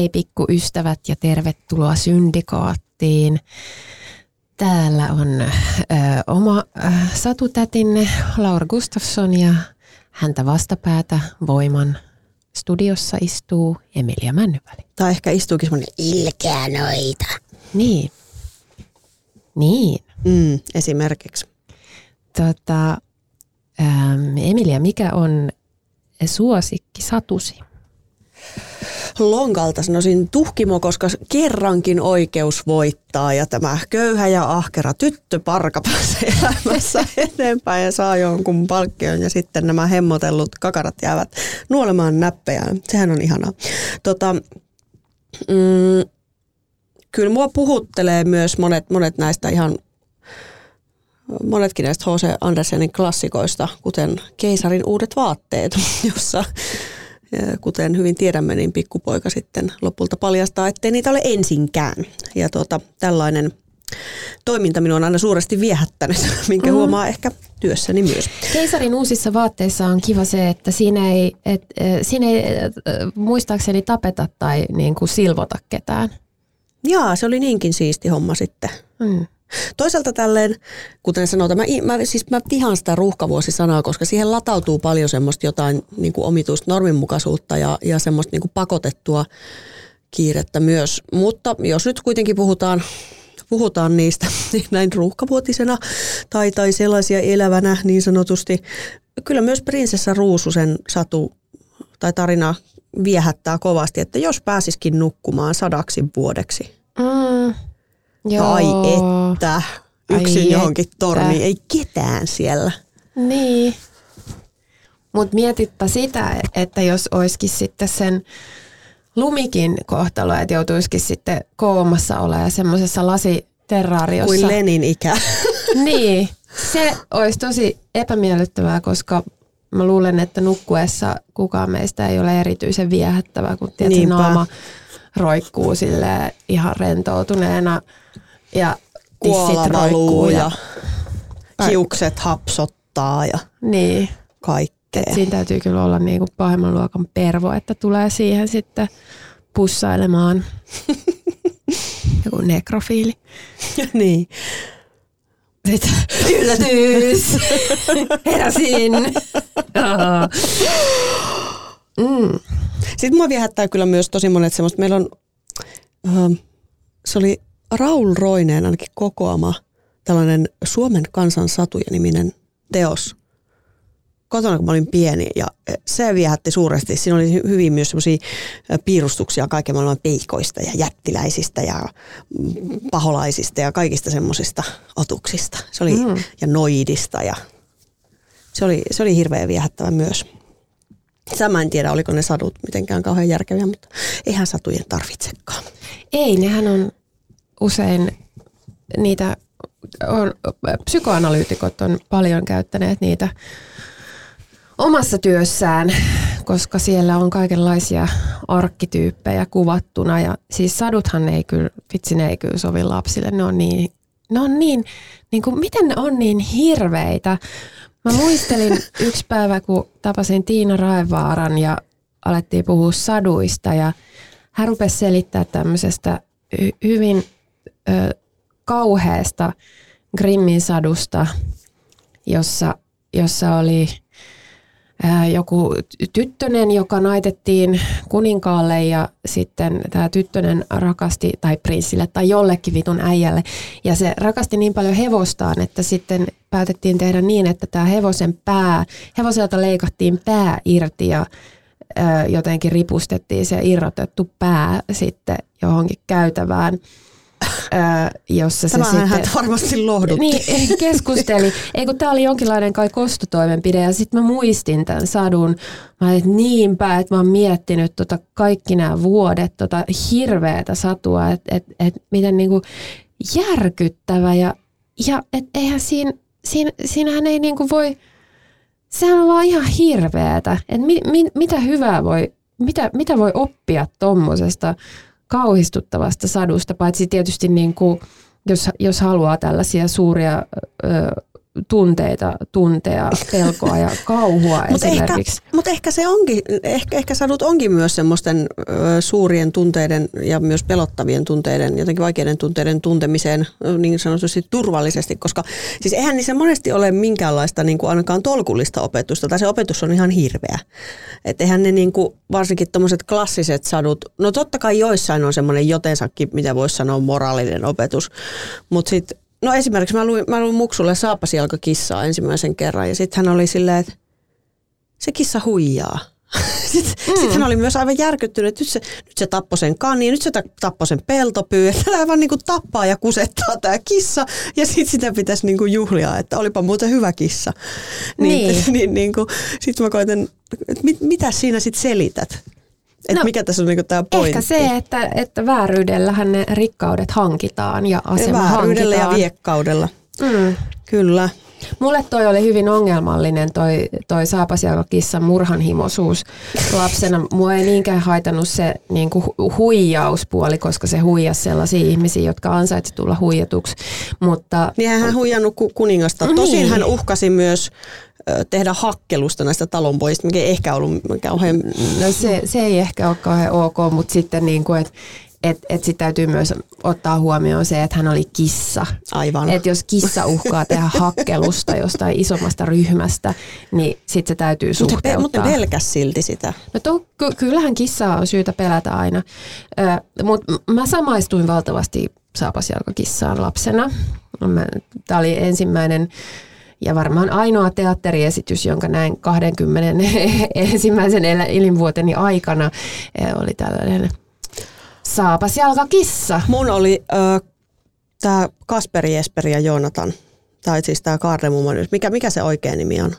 Hei pikkuystävät ja tervetuloa Syndikaattiin. Täällä on ö, oma ö, satutätinne Laura Gustafsson ja häntä vastapäätä Voiman studiossa istuu Emilia Männyväli. Tai ehkä istuukin semmoinen ilkeä noita. Niin. Niin. Mm, esimerkiksi. Tota, ähm, Emilia, mikä on suosikki satusi? Lonkalta sanoisin tuhkimo, koska kerrankin oikeus voittaa ja tämä köyhä ja ahkera tyttöparka pääsee elämässä eteenpäin ja saa jonkun palkkion ja sitten nämä hemmotellut kakarat jäävät nuolemaan näppejään. Sehän on ihanaa. Tota, mm, kyllä mua puhuttelee myös monet, monet näistä ihan monetkin näistä H.C. Andersenin klassikoista, kuten Keisarin uudet vaatteet, jossa kuten hyvin tiedämme, niin pikkupoika sitten lopulta paljastaa, ettei niitä ole ensinkään. Ja tuota, tällainen toiminta minua on aina suuresti viehättänyt, minkä mm. huomaa ehkä työssäni myös. Keisarin uusissa vaatteissa on kiva se, että siinä ei, et, siinä ei muistaakseni tapeta tai niin kuin silvota ketään. Jaa, se oli niinkin siisti homma sitten. Mm. Toisaalta tälleen, kuten sanotaan, mä, mä, siis mä vihaan sitä ruuhkavuosisanaa, koska siihen latautuu paljon semmoista jotain niin kuin omituista norminmukaisuutta ja, ja semmoista niin kuin pakotettua kiirettä myös. Mutta jos nyt kuitenkin puhutaan, puhutaan niistä niin näin ruuhkavuotisena tai, tai sellaisia elävänä niin sanotusti, kyllä myös prinsessa Ruususen satu tai tarina viehättää kovasti, että jos pääsiskin nukkumaan sadaksi vuodeksi. Mm Joo. Ai että, yksin Ai johonkin että. torniin, ei ketään siellä. Niin. Mutta mietitpä sitä, että jos olisikin sitten sen lumikin kohtalo, että joutuisikin sitten koomassa olemaan semmoisessa lasiterraariossa. Kuin Lenin ikä. niin, se olisi tosi epämiellyttävää, koska mä luulen, että nukkuessa kukaan meistä ei ole erityisen viehättävä, kun tietysti naama roikkuu sille ihan rentoutuneena ja tissit roikkuu ja, ja hiukset hapsottaa ja niin. kaikkea. Et siinä täytyy kyllä olla niinku pahemman luokan pervo, että tulee siihen sitten pussailemaan joku nekrofiili. niin. Sitten yllätys, heräsin. mm. Sitten mua viehättää kyllä myös tosi monet semmoista, meillä on, uh, se oli Raul Roineen ainakin kokoama tällainen Suomen kansan satuja niminen teos kotona, kun mä olin pieni ja se viehätti suuresti. Siinä oli hyvin myös semmoisia piirustuksia kaiken maailman peikoista ja jättiläisistä ja paholaisista ja kaikista semmoisista otuksista. Se oli, mm. ja noidista ja se oli, se oli hirveän viehättävä myös. Mä en tiedä, oliko ne sadut mitenkään kauhean järkeviä, mutta eihän satujen tarvitsekaan. Ei, nehän on usein niitä, on, psykoanalyytikot on paljon käyttäneet niitä omassa työssään, koska siellä on kaikenlaisia arkkityyppejä kuvattuna. Ja siis saduthan ei kyllä, vitsi ne ei kyllä sovi lapsille, ne on niin, ne on niin, niin kuin, miten ne on niin hirveitä. Mä muistelin yksi päivä, kun tapasin Tiina Raevaaran ja alettiin puhua saduista ja hän rupesi selittää tämmöisestä hyvin ö, kauheasta Grimmin sadusta, jossa, jossa oli joku tyttönen, joka naitettiin kuninkaalle ja sitten tämä tyttönen rakasti, tai prinssille tai jollekin vitun äijälle. Ja se rakasti niin paljon hevostaan, että sitten päätettiin tehdä niin, että tämä hevosen pää, hevoselta leikattiin pää irti ja jotenkin ripustettiin se irrotettu pää sitten johonkin käytävään jossa se Tämähän sitten... varmasti lohdutti. Niin, keskusteli. Ei kun tämä oli jonkinlainen kai kostotoimenpide ja sitten mä muistin tämän sadun. Mä olin, että niinpä, että mä oon miettinyt tota kaikki nämä vuodet, tota hirveätä satua, että et, et miten niinku järkyttävä ja, ja et eihän siinä, siinä, siinähän ei niinku voi, sehän on vaan ihan hirveätä, että mi, mi, mitä hyvää voi, mitä, mitä voi oppia tuommoisesta kauhistuttavasta sadusta, paitsi tietysti niin kuin, jos, jos haluaa tällaisia suuria ö, tunteita, tuntea, pelkoa ja kauhua mut esimerkiksi. Ehkä, mutta ehkä se onkin, ehkä, ehkä sadut onkin myös semmoisten ö, suurien tunteiden ja myös pelottavien tunteiden, jotenkin vaikeiden tunteiden tuntemiseen niin sanotusti turvallisesti, koska siis eihän niissä monesti ole minkäänlaista niin kuin ainakaan tolkullista opetusta, tai se opetus on ihan hirveä. Että eihän ne niin kuin, varsinkin tuommoiset klassiset sadut, no totta kai joissain on semmoinen jotensakin, mitä voisi sanoa moraalinen opetus, mutta sitten No esimerkiksi mä luin, mä luin Muksulle saapasijalkakissaa ensimmäisen kerran ja sitten hän oli silleen, että se kissa huijaa. Sitten mm. sit hän oli myös aivan järkyttynyt, että nyt se, nyt se tappoi sen kani, nyt se tappoi sen peltopyy, että tämä vaan niin kuin tappaa ja kusettaa tämä kissa ja sitten sitä pitäisi niin kuin juhlia, että olipa muuten hyvä kissa. Niin, niin. niin, niin sitten mä koitan, että mit, mitä siinä sitten selität? Et no, mikä tässä on niinku tämä pointti? Ehkä se, että, että vääryydellähän ne rikkaudet hankitaan ja asema Vääryydellä hankitaan. ja viekkaudella. Mm. Kyllä. Mulle toi oli hyvin ongelmallinen toi, toi saapasjalkakissan murhanhimoisuus lapsena. Mua ei niinkään haitannut se niin kuin huijauspuoli, koska se huijasi sellaisia ihmisiä, jotka ansaitsi tulla huijatuksi. Mutta, niin hän huijannut kuningasta. Tosin niin. hän uhkasi myös tehdä hakkelusta näistä talonpojista, mikä ei ehkä ollut kauhean... No se, se ei ehkä ole kauhean ok, mutta sitten niin kuin, että et, et sitten täytyy myös ottaa huomioon se, että hän oli kissa. Aivan. Että jos kissa uhkaa tehdä hakkelusta jostain isommasta ryhmästä, niin sitten se täytyy suhteuttaa. Mutta ne pelkäs silti sitä. No to, ky- kyllähän kissaa on syytä pelätä aina. Mutta mä samaistuin valtavasti saapasjalkakissaan lapsena. Tämä oli ensimmäinen ja varmaan ainoa teatteriesitys, jonka näin 20 ensimmäisen elinvuoteni aikana, oli tällainen Saapas jalkakissa. Mun oli äh, tämä Kasperi, Esperi ja Joonatan. Tai siis tämä Kaarlemumman. Mikä, mikä se oikea nimi on?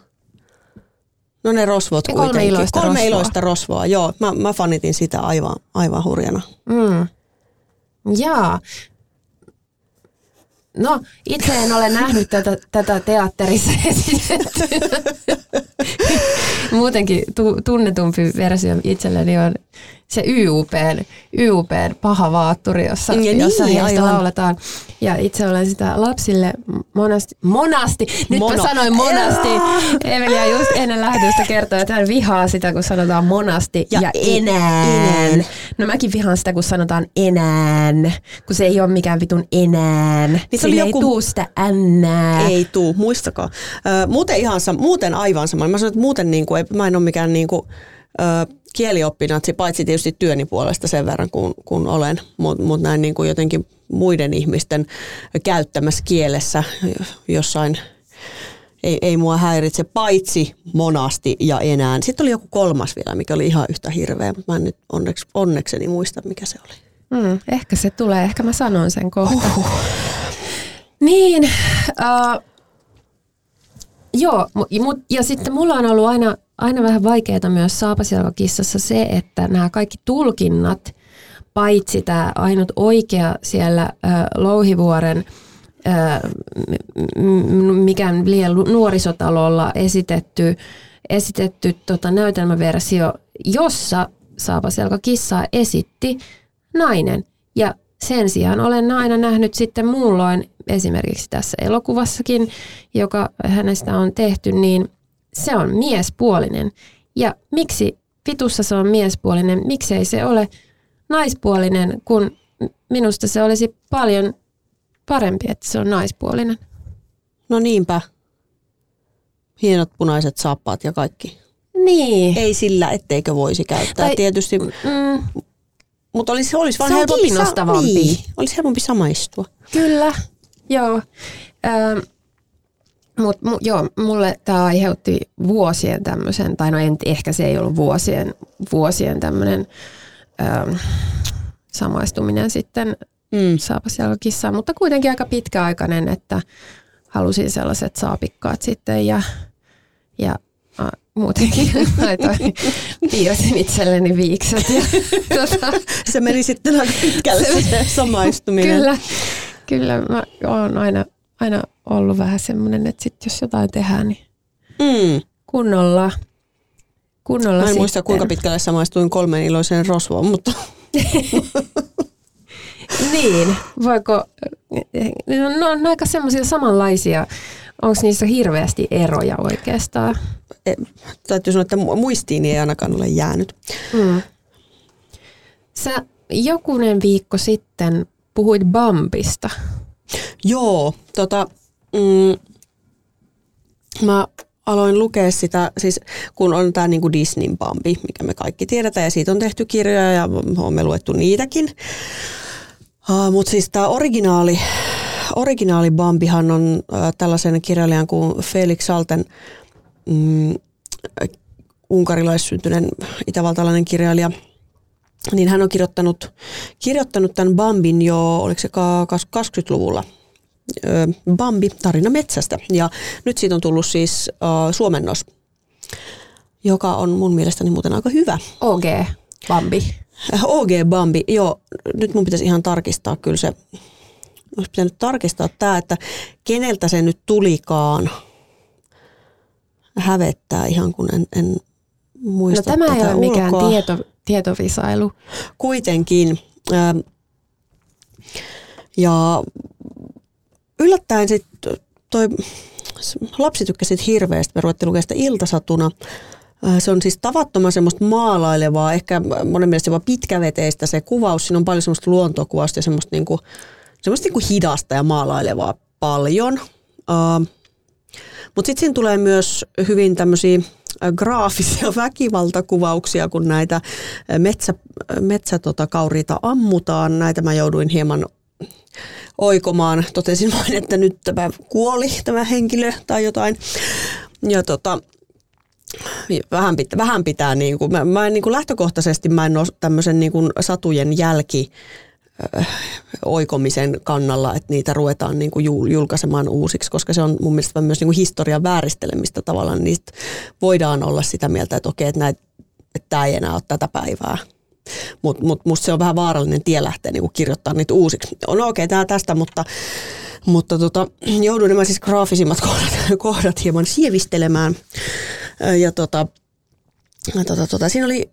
No ne rosvot ja kuitenkin. Kolme iloista kolme rosvoa. iloista rosvoa, joo. Mä, mä fanitin sitä aivan, aivan hurjana. Mm. Jaa. No, itse en ole nähnyt tätä, tätä teatterissa Muutenkin tu, tunnetumpi versio itselleni on se YUPn, YUPn paha vaatturi, jossa, ja jossa niin, heistä aivan. lauletaan. Ja itse olen sitä lapsille monasti, monasti, nyt Mono. mä sanoin monasti. Emilia just ennen lähetystä kertoi, että hän vihaa sitä, kun sanotaan monasti ja, ja enää. enää. No mäkin vihaan sitä, kun sanotaan enää, kun se ei ole mikään vitun enää. Niin Sille joku... ei tuu sitä ännää. Ei tuu, muistakaa. Muuten, ihan muuten aivan sama. Mä sanon, että muuten niin kuin, mä en ole mikään niin kuin, kielioppinatsi, paitsi tietysti työni puolesta sen verran, kun, kun olen, mutta mut näin niin kuin jotenkin muiden ihmisten käyttämässä kielessä jossain ei, ei mua häiritse, paitsi monasti ja enää. Sitten oli joku kolmas vielä, mikä oli ihan yhtä hirveä, mutta mä en nyt onneksi, onnekseni muista, mikä se oli. Mm, ehkä se tulee, ehkä mä sanon sen kohta. Uhuh. Niin, uh, joo, mut, ja sitten mulla on ollut aina aina vähän vaikeaa myös saapasjalkakissassa se, että nämä kaikki tulkinnat, paitsi tämä ainut oikea siellä Louhivuoren mikään liian nuorisotalolla esitetty, esitetty tota, näytelmäversio, jossa saapasjalkakissaa esitti nainen. Ja sen sijaan olen aina nähnyt sitten muulloin esimerkiksi tässä elokuvassakin, joka hänestä on tehty, niin se on miespuolinen. Ja miksi vitussa se on miespuolinen, miksei se ole naispuolinen, kun minusta se olisi paljon parempi, että se on naispuolinen. No niinpä. Hienot punaiset saappaat ja kaikki. Niin. Ei sillä, etteikö voisi käyttää. Tai- Tietysti, Mm, mutta olisi, olisi vaan Se helpompi, kiinnostavampi. niin, olisi helpompi samaistua. Kyllä, joo. Ähm, mut, mu, joo, mulle tämä aiheutti vuosien tämmöisen, tai no en, ehkä se ei ollut vuosien, vuosien tämmöinen ähm, samaistuminen sitten Mm. saapasjalkakissaan, mutta kuitenkin aika pitkäaikainen, että halusin sellaiset saapikkaat sitten ja, ja a, muutenkin laitoin, piirsin itselleni viikset. Ja, tota, Se meni sitten aika pitkälle se, se samaistuminen. Kyllä, kyllä mä oon aina, aina ollut vähän semmoinen, että sit jos jotain tehdään, niin Mm. kunnolla, kunnolla Mä en muista kuinka pitkälle samaistuin kolmeen iloiseen rosvoon, mutta Niin, voiko, no, no on aika semmoisia samanlaisia, onko niissä hirveästi eroja oikeastaan? e, täytyy sanoa, että mu- muistiini ei ainakaan ole jäänyt. Mm. Sä jokunen viikko sitten puhuit Bambista. Joo, tota, mm, mä aloin lukea sitä, siis kun on tämä niinku Disneyn Bambi, mikä me kaikki tiedetään, ja siitä on tehty kirjoja ja olemme luettu niitäkin. Uh, Mutta siis tämä originaali, originaali Bambihan on uh, tällaisen kirjailijan kuin Felix Salten mm, unkarilaissyntyinen itävaltalainen kirjailija, niin hän on kirjoittanut, kirjoittanut tämän Bambin jo, oliko se ka- kas- 20-luvulla, Ö, Bambi, tarina metsästä. Ja nyt siitä on tullut siis uh, suomennos, joka on mun mielestäni muuten aika hyvä. OG Bambi. OG Bambi, joo, nyt mun pitäisi ihan tarkistaa kyllä se, olisi pitänyt tarkistaa tämä, että keneltä se nyt tulikaan hävettää ihan kun en, en No muista tämä ei ole mikään ulkoa. tieto, tietovisailu. kuitenkin. ää, Ja yllättäen sitten toi lapsi tykkäsi hirveästi. Me ruvettiin lukemaan sitä iltasatuna. Ää, Se on siis tavattoman semmoista maalailevaa, ehkä monen mielestä jopa pitkäveteistä se kuvaus. Siinä on paljon semmoista luontokuvausta ja semmoista, niinku, semmoista niinku hidasta ja maalailevaa paljon. Mutta sitten siinä tulee myös hyvin tämmöisiä graafisia väkivaltakuvauksia, kun näitä metsä, metsä tota, ammutaan. Näitä mä jouduin hieman oikomaan. Totesin vain, että nyt tämä kuoli tämä henkilö tai jotain. Ja tota, vähän pitää, vähän pitää niin kuin, mä, mä en niin kuin lähtökohtaisesti mä en ole tämmöisen niin kuin satujen jälki oikomisen kannalla, että niitä ruvetaan niin kuin jul- julkaisemaan uusiksi, koska se on mun mielestä myös niin kuin historian vääristelemistä tavallaan. Niistä voidaan olla sitä mieltä, että okei, että, näitä, että tämä ei enää ole tätä päivää. Mutta mut musta se on vähän vaarallinen tie lähteä niin kuin kirjoittaa niitä uusiksi. No okei, tämä tästä, mutta, mutta tota, joudun nämä siis graafisimmat kohdat, kohdat hieman sievistelemään. Ja tota, tota, tota, siinä oli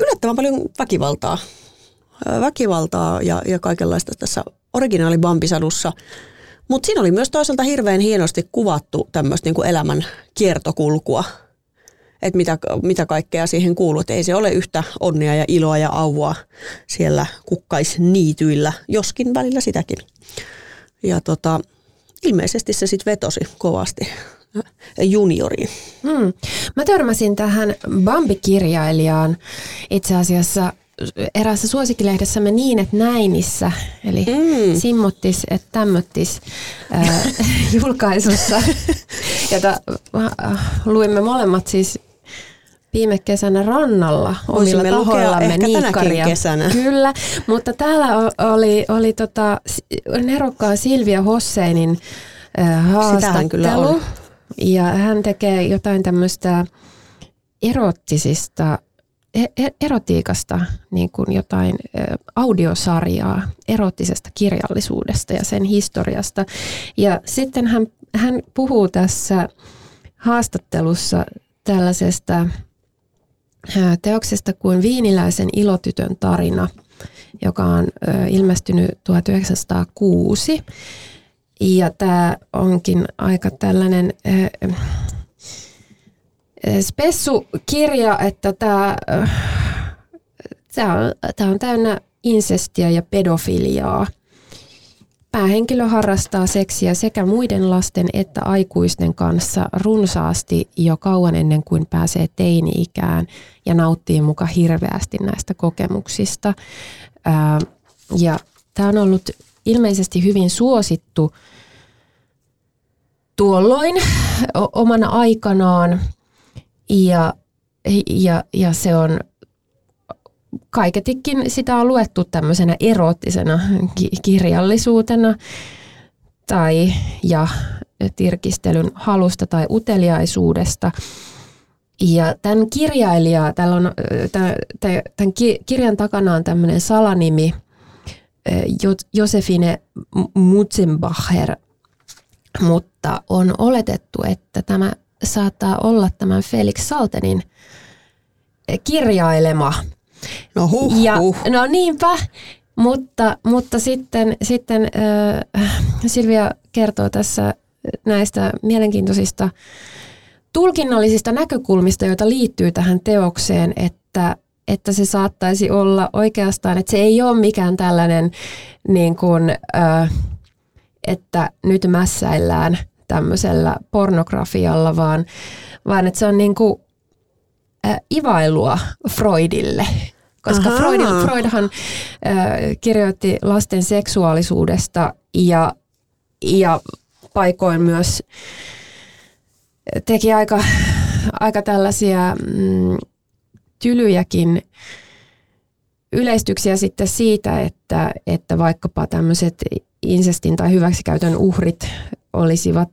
yllättävän paljon väkivaltaa. Väkivaltaa ja, ja kaikenlaista tässä originaali Bambisadussa. Mutta siinä oli myös toisaalta hirveän hienosti kuvattu tämmöistä niinku elämän kiertokulkua. Että mitä, mitä kaikkea siihen kuuluu. Et ei se ole yhtä onnia ja iloa ja auvua siellä kukkaisniityillä, joskin välillä sitäkin. Ja tota, ilmeisesti se sitten vetosi kovasti junioriin. Hmm. Mä törmäsin tähän Bambi-kirjailijaan itse asiassa eräässä suosikkilehdessämme niin, että näinissä, eli mm. simmottis, että tämmöttis äh, julkaisussa, jota äh, luimme molemmat siis viime kesänä rannalla omilla Voisimme tahoillamme niikkaria. kesänä. Kyllä, mutta täällä oli, oli tota, nerokkaan Silvia Hosseinin äh, kyllä haastattelu. on. Ja hän tekee jotain tämmöistä erottisista, erotiikasta, niin kuin jotain ö, audiosarjaa erottisesta kirjallisuudesta ja sen historiasta. Ja sitten hän, hän puhuu tässä haastattelussa tällaisesta teoksesta kuin Viiniläisen ilotytön tarina, joka on ilmestynyt 1906. Ja tämä onkin aika tällainen äh, spessu-kirja, että tämä on, tää on täynnä insestiä ja pedofiliaa. Päähenkilö harrastaa seksiä sekä muiden lasten että aikuisten kanssa runsaasti jo kauan ennen kuin pääsee teini-ikään ja nauttii muka hirveästi näistä kokemuksista. Ja tämä on ollut ilmeisesti hyvin suosittu tuolloin omana aikanaan ja, ja, ja se on kaiketikin sitä on luettu tämmöisenä eroottisena kirjallisuutena tai ja tirkistelyn halusta tai uteliaisuudesta. Ja tämän kirjailija, täällä on, tämän kirjan takana on tämmöinen salanimi Josefine Mutzenbacher, mutta on oletettu, että tämä saattaa olla tämän Felix Saltenin kirjailema – No huh, ja, huh. No niinpä, mutta, mutta sitten, sitten äh, Silvia kertoo tässä näistä mielenkiintoisista tulkinnallisista näkökulmista, joita liittyy tähän teokseen, että, että se saattaisi olla oikeastaan, että se ei ole mikään tällainen, niin kuin, äh, että nyt mässäillään tämmöisellä pornografialla, vaan, vaan että se on niin kuin, äh, ivailua Freudille. Koska Freud, Freudhan äh, kirjoitti lasten seksuaalisuudesta ja, ja paikoin myös teki aika, aika tällaisia mm, tylyjäkin yleistyksiä sitten siitä, että, että vaikkapa tämmöiset insestin tai hyväksikäytön uhrit olisivat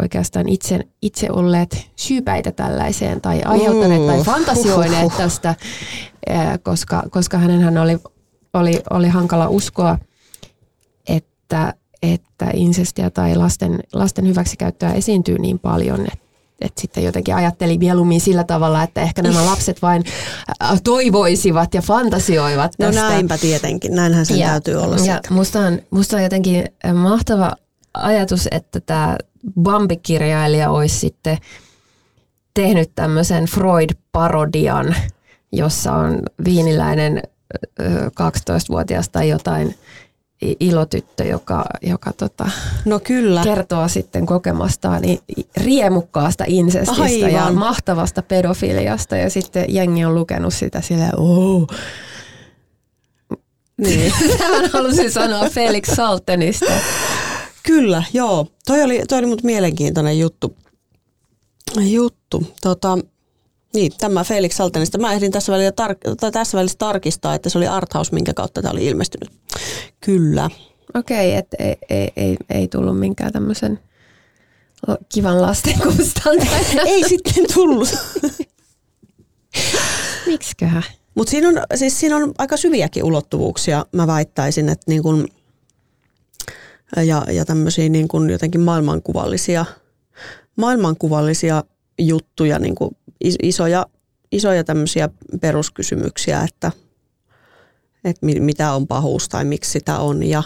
oikeastaan itse, itse olleet syypäitä tällaiseen tai aiheuttaneet tai fantasioineet tästä, koska, koska hänenhän oli, oli, oli hankala uskoa, että, että insestiä tai lasten, lasten hyväksikäyttöä esiintyy niin paljon, että että sitten jotenkin ajatteli mieluummin sillä tavalla, että ehkä nämä lapset vain toivoisivat ja fantasioivat no tästä. No näinpä tietenkin, näinhän sen ja, täytyy olla. Ja musta on, musta on jotenkin mahtava ajatus, että tämä Bambi-kirjailija olisi sitten tehnyt tämmöisen Freud-parodian, jossa on viiniläinen 12-vuotias tai jotain ilotyttö, joka, joka tota, no kyllä. kertoo sitten kokemastaan riemukkaasta insestistä Aivan. ja mahtavasta pedofiliasta ja sitten jengi on lukenut sitä silleen, oh. Niin. Tämän halusin sanoa Felix Saltenista. Kyllä, joo. Toi oli, toi oli mut mielenkiintoinen juttu. juttu. Tota, niin, tämä Felix Saltenista. Mä ehdin tässä välissä, tar- tässä välissä tarkistaa, että se oli Arthouse, minkä kautta tämä oli ilmestynyt. Kyllä. Okei, okay, että ei, ei, ei, ei tullut minkään tämmöisen kivan lasten ei sitten tullut. Miksiköhän? Mutta siinä on, siis siinä on aika syviäkin ulottuvuuksia, mä väittäisin, että niin kun ja, ja tämmöisiä niin kuin jotenkin maailmankuvallisia, maailmankuvallisia juttuja, niin kuin isoja, isoja tämmöisiä peruskysymyksiä, että, että mitä on pahuus tai miksi sitä on ja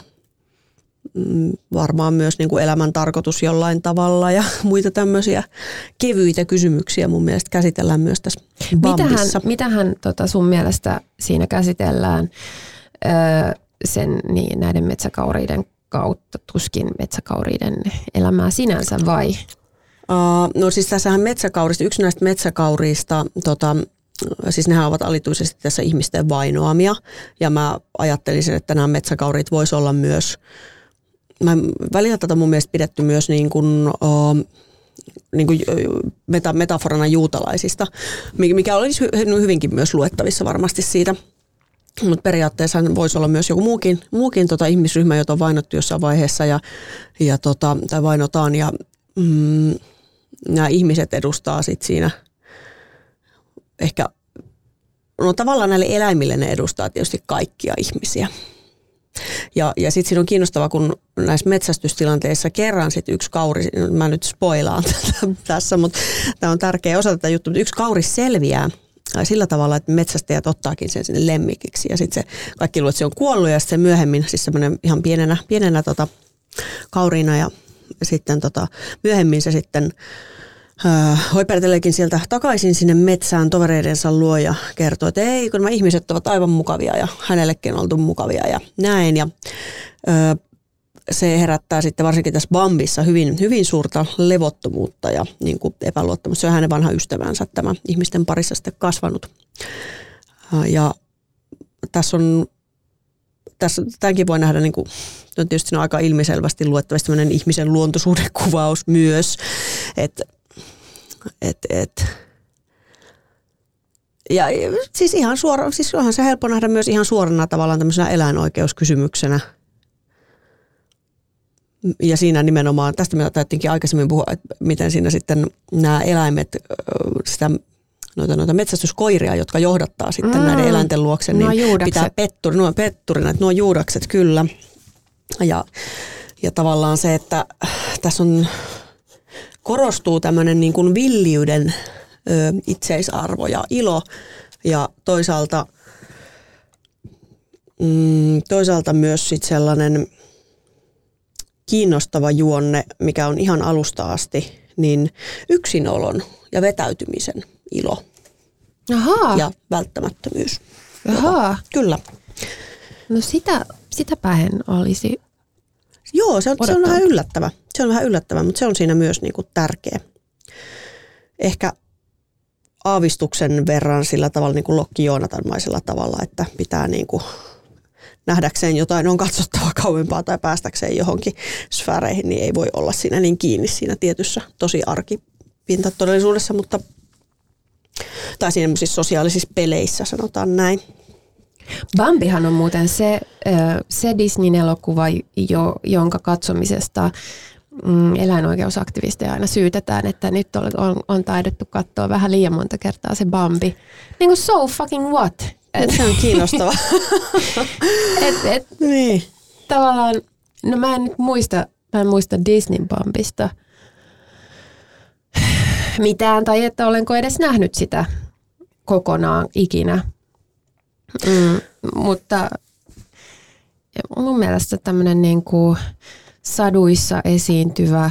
mm, varmaan myös niin kuin elämän tarkoitus jollain tavalla ja muita tämmöisiä kevyitä kysymyksiä mun mielestä käsitellään myös tässä Bambissa. Mitähän, mitähän tota sun mielestä siinä käsitellään öö, sen, niin, näiden metsäkauriiden kautta tuskin metsäkauriiden elämää sinänsä vai? Uh, no siis tässähän metsäkaurista, yksi näistä metsäkauriista, tota, siis nehän ovat alituisesti tässä ihmisten vainoamia ja mä ajattelisin, että nämä metsäkaurit voisi olla myös, mä välillä tätä mun mielestä pidetty myös niin kuin, uh, niin kuin meta, metaforana juutalaisista, mikä olisi hyvinkin myös luettavissa varmasti siitä – mutta periaatteessa voisi olla myös joku muukin, muukin tota ihmisryhmä, jota on vainottu jossain vaiheessa ja, ja tota, tai vainotaan. Ja mm, nämä ihmiset edustaa sitten siinä ehkä, no tavallaan näille eläimille ne edustaa tietysti kaikkia ihmisiä. Ja, ja sitten siinä on kiinnostavaa, kun näissä metsästystilanteissa kerran sit yksi kauri, mä nyt spoilaan tätä tässä, mutta tämä on tärkeä osa tätä juttua, mutta yksi kauri selviää – sillä tavalla, että metsästäjät ottaakin sen sinne lemmikiksi. Ja sitten se kaikki luulee, että se on kuollut ja sitten myöhemmin, siis semmoinen ihan pienenä, pienenä tota, kauriina ja sitten tota, myöhemmin se sitten hoiperteleekin sieltä takaisin sinne metsään tovereidensa luo ja kertoo, että ei, kun nämä ihmiset ovat aivan mukavia ja hänellekin on oltu mukavia ja näin. Ja, ö, se herättää sitten varsinkin tässä Bambissa hyvin, hyvin suurta levottomuutta ja niin kuin epäluottamusta. Se on hänen vanha ystävänsä, tämä ihmisten parissa sitten kasvanut. Ja tässä on, tässä, tämänkin voi nähdä, niin kuin, on tietysti on aika ilmiselvästi luettavasti ihmisen luontosuhdekuvaus myös, että et, et, ja siis ihan suora, siis onhan se helppo nähdä myös ihan suorana tavallaan tämmöisenä eläinoikeuskysymyksenä. Ja siinä nimenomaan, tästä me taidettiinkin aikaisemmin puhua, että miten siinä sitten nämä eläimet, sitä noita, noita metsästyskoiria, jotka johdattaa sitten mm. näiden eläinten luokse, niin juudakset. pitää petturi, nuo petturina, että nuo juudakset kyllä. Ja, ja tavallaan se, että tässä on korostuu tämmöinen niin kuin villiyden ö, itseisarvo ja ilo ja toisaalta, mm, toisaalta myös sit sellainen kiinnostava juonne, mikä on ihan alusta asti, niin yksinolon ja vetäytymisen ilo Ahaa. ja välttämättömyys. Ahaa. Kyllä. No sitä, sitäpä en olisi Joo, se on, se on vähän yllättävä. Se on vähän yllättävä, mutta se on siinä myös niin kuin tärkeä. Ehkä aavistuksen verran sillä tavalla niin kuin Lokki Joonatanmaisella tavalla, että pitää niin kuin nähdäkseen jotain on katsottava kauempaa tai päästäkseen johonkin sfääreihin, niin ei voi olla siinä niin kiinni siinä tietyssä tosi arkipintatodellisuudessa, mutta tai siinä siis sosiaalisissa peleissä sanotaan näin. Bambihan on muuten se, se Disneyn elokuva, jo, jonka katsomisesta mm, eläinoikeusaktivisteja aina syytetään, että nyt on, on, on taidettu katsoa vähän liian monta kertaa se Bambi. Niin kuin so fucking what? Et, se on kiinnostava. et, et, niin. Tavallaan, no mä en nyt muista, mä en muista Disneyn Bambista mitään, tai että olenko edes nähnyt sitä kokonaan ikinä. Mm, mutta mun mielestä tämmöinen niin saduissa esiintyvä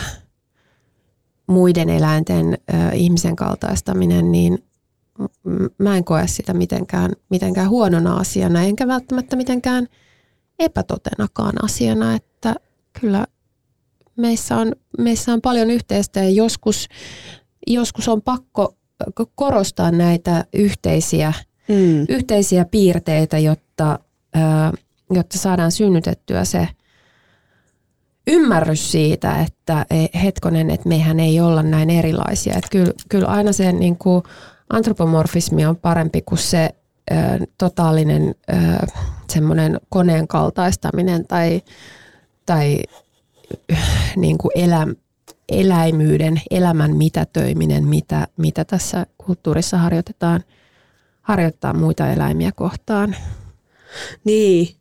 muiden eläinten äh, ihmisen kaltaistaminen, niin mä en koe sitä mitenkään, mitenkään huonona asiana, enkä välttämättä mitenkään epätotenakaan asiana, että kyllä meissä on, meissä on paljon yhteistä ja joskus, joskus on pakko korostaa näitä yhteisiä – mm. yhteisiä piirteitä, jotta, ää, jotta saadaan synnytettyä se ymmärrys siitä, että e, hetkonen, että mehän ei olla näin erilaisia. Että kyllä, kyllä aina se niin kuin antropomorfismi on parempi kuin se totaalinen semmoinen koneen kaltaistaminen tai, tai niin kuin elä, eläimyyden, elämän mitätöiminen, mitä, mitä tässä kulttuurissa harjoitetaan – harjoittaa muita eläimiä kohtaan. Niin.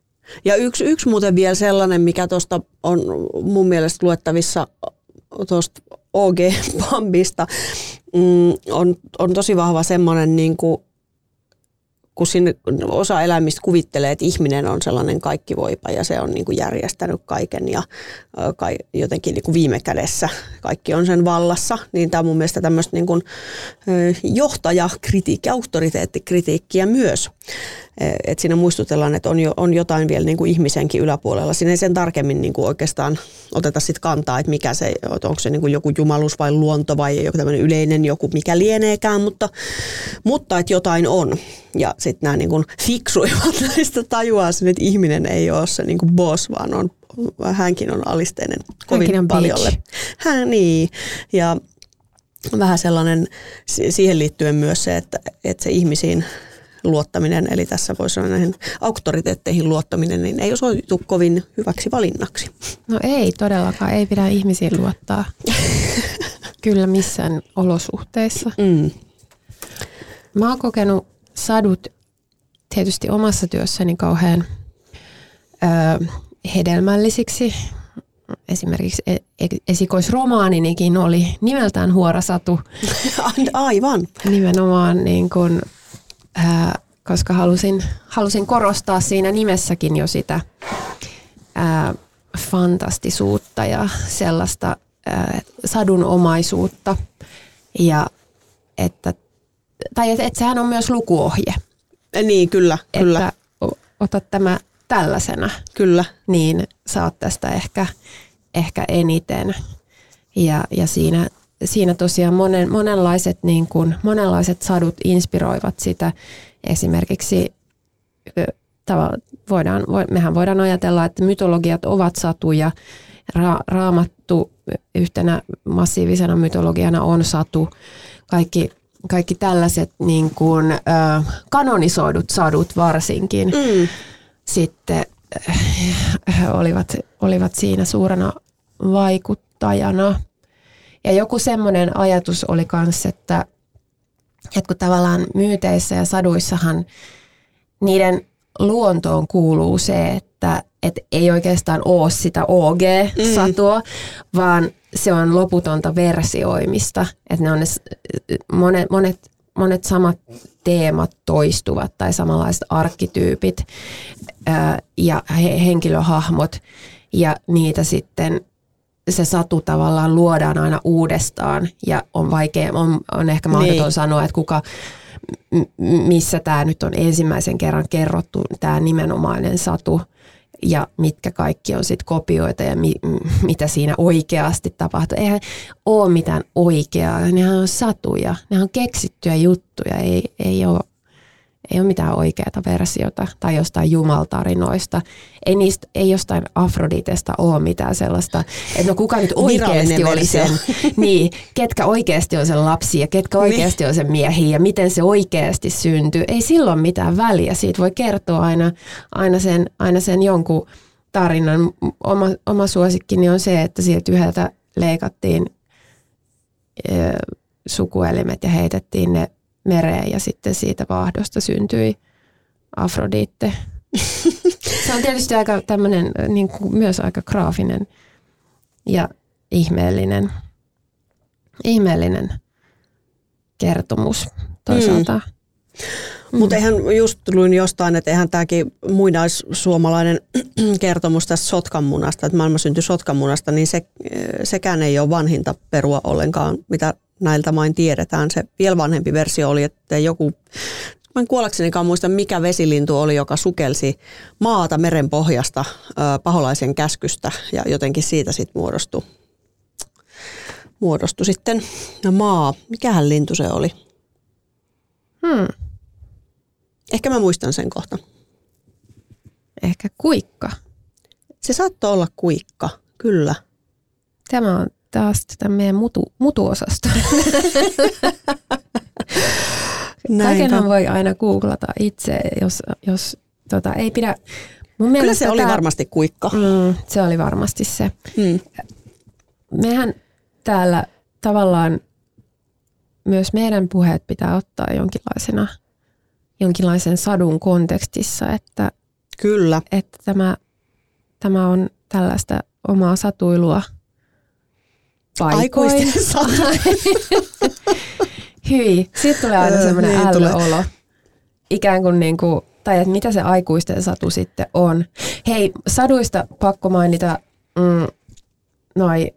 Ja yksi, yksi muuten vielä sellainen, mikä tuosta on mun mielestä luettavissa tuosta OG Bambista, mm, on, on tosi vahva semmoinen niin kuin kun sinne osa eläimistä kuvittelee, että ihminen on sellainen kaikkivoipa ja se on niin kuin järjestänyt kaiken ja jotenkin niin kuin viime kädessä kaikki on sen vallassa, niin tämä on mun mielestä tämmöistä niin kuin johtajakritiikkiä, auktoriteettikritiikkiä myös. Et siinä muistutellaan, että on, jo, on jotain vielä niin kuin ihmisenkin yläpuolella. Siinä ei sen tarkemmin niin kuin oikeastaan oteta sit kantaa, että mikä se, onko se niin kuin joku jumalus vai luonto vai joku tämmöinen yleinen joku, mikä lieneekään, mutta, mutta että jotain on. Ja sitten nämä niin kuin fiksuivat näistä tajuaa sen, että ihminen ei ole se niin kuin boss, vaan on, hänkin on alisteinen kovin hänkin on paljolle. Hän niin. Ja vähän sellainen, siihen liittyen myös se, että, että se ihmisiin luottaminen, eli tässä voisi sanoa näihin auktoriteetteihin luottaminen, niin ei osoitu kovin hyväksi valinnaksi. No ei todellakaan, ei pidä ihmisiin luottaa. Kyllä missään olosuhteissa. Mm. Mä oon kokenut sadut tietysti omassa työssäni kauhean ö, hedelmällisiksi. Esimerkiksi e-, e- esikoisromaaninikin oli nimeltään Huorasatu. Aivan. Nimenomaan niin kuin ää, koska halusin, halusin korostaa siinä nimessäkin jo sitä ää, fantastisuutta ja sellaista ää, sadunomaisuutta. Ja että, tai että, että sehän on myös lukuohje. Niin, kyllä, kyllä. Että ota tämä tällaisena. Kyllä. Niin saat tästä ehkä, ehkä eniten. Ja, ja siinä, siinä tosiaan monen, monenlaiset, niin kuin, monenlaiset sadut inspiroivat sitä. Esimerkiksi voidaan, mehän voidaan ajatella, että mytologiat ovat satuja. Ra, raamattu yhtenä massiivisena mytologiana on satu. Kaikki, kaikki tällaiset niin kuin, äh, kanonisoidut sadut varsinkin mm. sitten äh, olivat, olivat siinä suurena vaikuttajana. Ja joku semmoinen ajatus oli myös, että, että kun tavallaan myyteissä ja saduissahan niiden luontoon kuuluu se, että et ei oikeastaan ole sitä OG-satua, mm. vaan se on loputonta versioimista. Että ne on ne monet, monet, monet samat teemat toistuvat tai samanlaiset arkkityypit ää, ja he, henkilöhahmot ja niitä sitten se satu tavallaan luodaan aina uudestaan ja on vaikea, on, on ehkä mahdoton niin. sanoa, että kuka missä tämä nyt on ensimmäisen kerran kerrottu, tämä nimenomainen satu ja mitkä kaikki on sitten kopioita ja mi, mitä siinä oikeasti tapahtuu. Eihän ole mitään oikeaa, nehän on satuja, ne on keksittyjä juttuja, ei, ei ole ei ole mitään oikeaa versiota tai jostain jumaltarinoista. Ei, niistä, ei jostain Afroditesta ole mitään sellaista, että no kuka nyt oikeasti oli sen, niin, ketkä oikeasti on sen lapsi ja ketkä niin. oikeasti on sen miehi ja miten se oikeasti syntyy. Ei silloin mitään väliä, siitä voi kertoa aina, aina, sen, aina sen jonkun tarinan. Oma, oma suosikkini on se, että sieltä yhdeltä leikattiin e, sukuelimet ja heitettiin ne mereen ja sitten siitä vaahdosta syntyi Afrodite. Se on tietysti aika tämmöinen niin kuin myös aika graafinen ja ihmeellinen, ihmeellinen kertomus toisaalta. Mm. Mm. Mutta eihän just luin jostain, että eihän tämäkin muinaissuomalainen kertomus tästä sotkanmunasta, että maailma syntyi sotkanmunasta, niin se, sekään ei ole vanhinta perua ollenkaan, mitä näiltä main tiedetään. Se vielä vanhempi versio oli, että joku, mä en kuollaksenikaan muista mikä vesilintu oli, joka sukelsi maata meren pohjasta paholaisen käskystä ja jotenkin siitä sitten muodostui, muodostui sitten maa. Mikähän lintu se oli? Hmm. Ehkä mä muistan sen kohta. Ehkä kuikka. Se saattoi olla kuikka, kyllä. Tämä on taas tätä meidän mutu, mutuosasto. Kaikenhan voi aina googlata itse, jos, jos tota, ei pidä... Mun Kyllä se oli varmasti kuikka. Mm, se oli varmasti se. Mm. Mehän täällä tavallaan myös meidän puheet pitää ottaa jonkinlaisena, jonkinlaisen sadun kontekstissa, että, Kyllä. että tämä, tämä on tällaista omaa satuilua – paikoin. Aikuisten Hyi, sitten tulee aina semmoinen niin, ällöolo. Ikään kuin, niin kuin tai että mitä se aikuisten satu sitten on. Hei, saduista pakko mainita mm, noi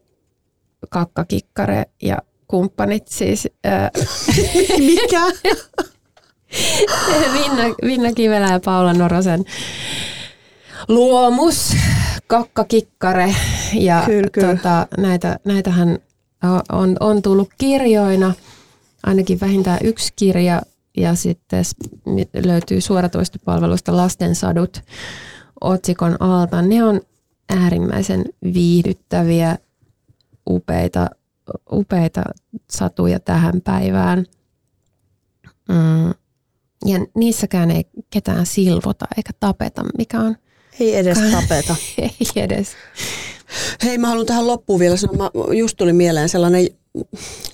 kakkakikkare ja kumppanit siis. Äh, Mikä? Vinna, Vinna Kivelä ja Paula Norosen luomus, kakkakikkare ja kyllä, kyllä. Tota, näitä, näitähän on, on tullut kirjoina, ainakin vähintään yksi kirja ja sitten löytyy suoratoistopalvelusta Lastensadut otsikon alta. Ne on äärimmäisen viihdyttäviä, upeita, upeita satuja tähän päivään. Mm. Ja niissäkään ei ketään silvota eikä tapeta, mikä on ei edes tapeta. Ei edes. Hei, mä haluan tähän loppuun vielä sanoa. Mä, just tuli mieleen sellainen,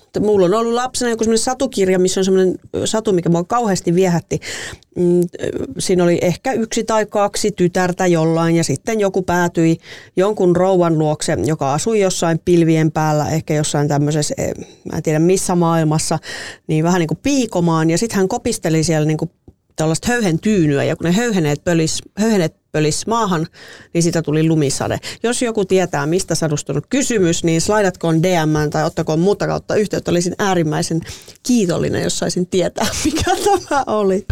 että mulla on ollut lapsena joku sellainen satukirja, missä on sellainen satu, mikä mua kauheasti viehätti. Mm, siinä oli ehkä yksi tai kaksi tytärtä jollain ja sitten joku päätyi jonkun rouvan luokse, joka asui jossain pilvien päällä, ehkä jossain tämmöisessä, eh, mä en tiedä missä maailmassa, niin vähän niin kuin piikomaan. Ja sitten hän kopisteli siellä niin kuin tällaista höyhen tyynyä ja kun ne höyheneet, pölis, höyheneet pölis maahan, niin siitä tuli lumisade. Jos joku tietää, mistä sadusta on kysymys, niin slaidatkoon DM tai ottakoon muuta kautta yhteyttä. Olisin äärimmäisen kiitollinen, jos saisin tietää, mikä tämä oli.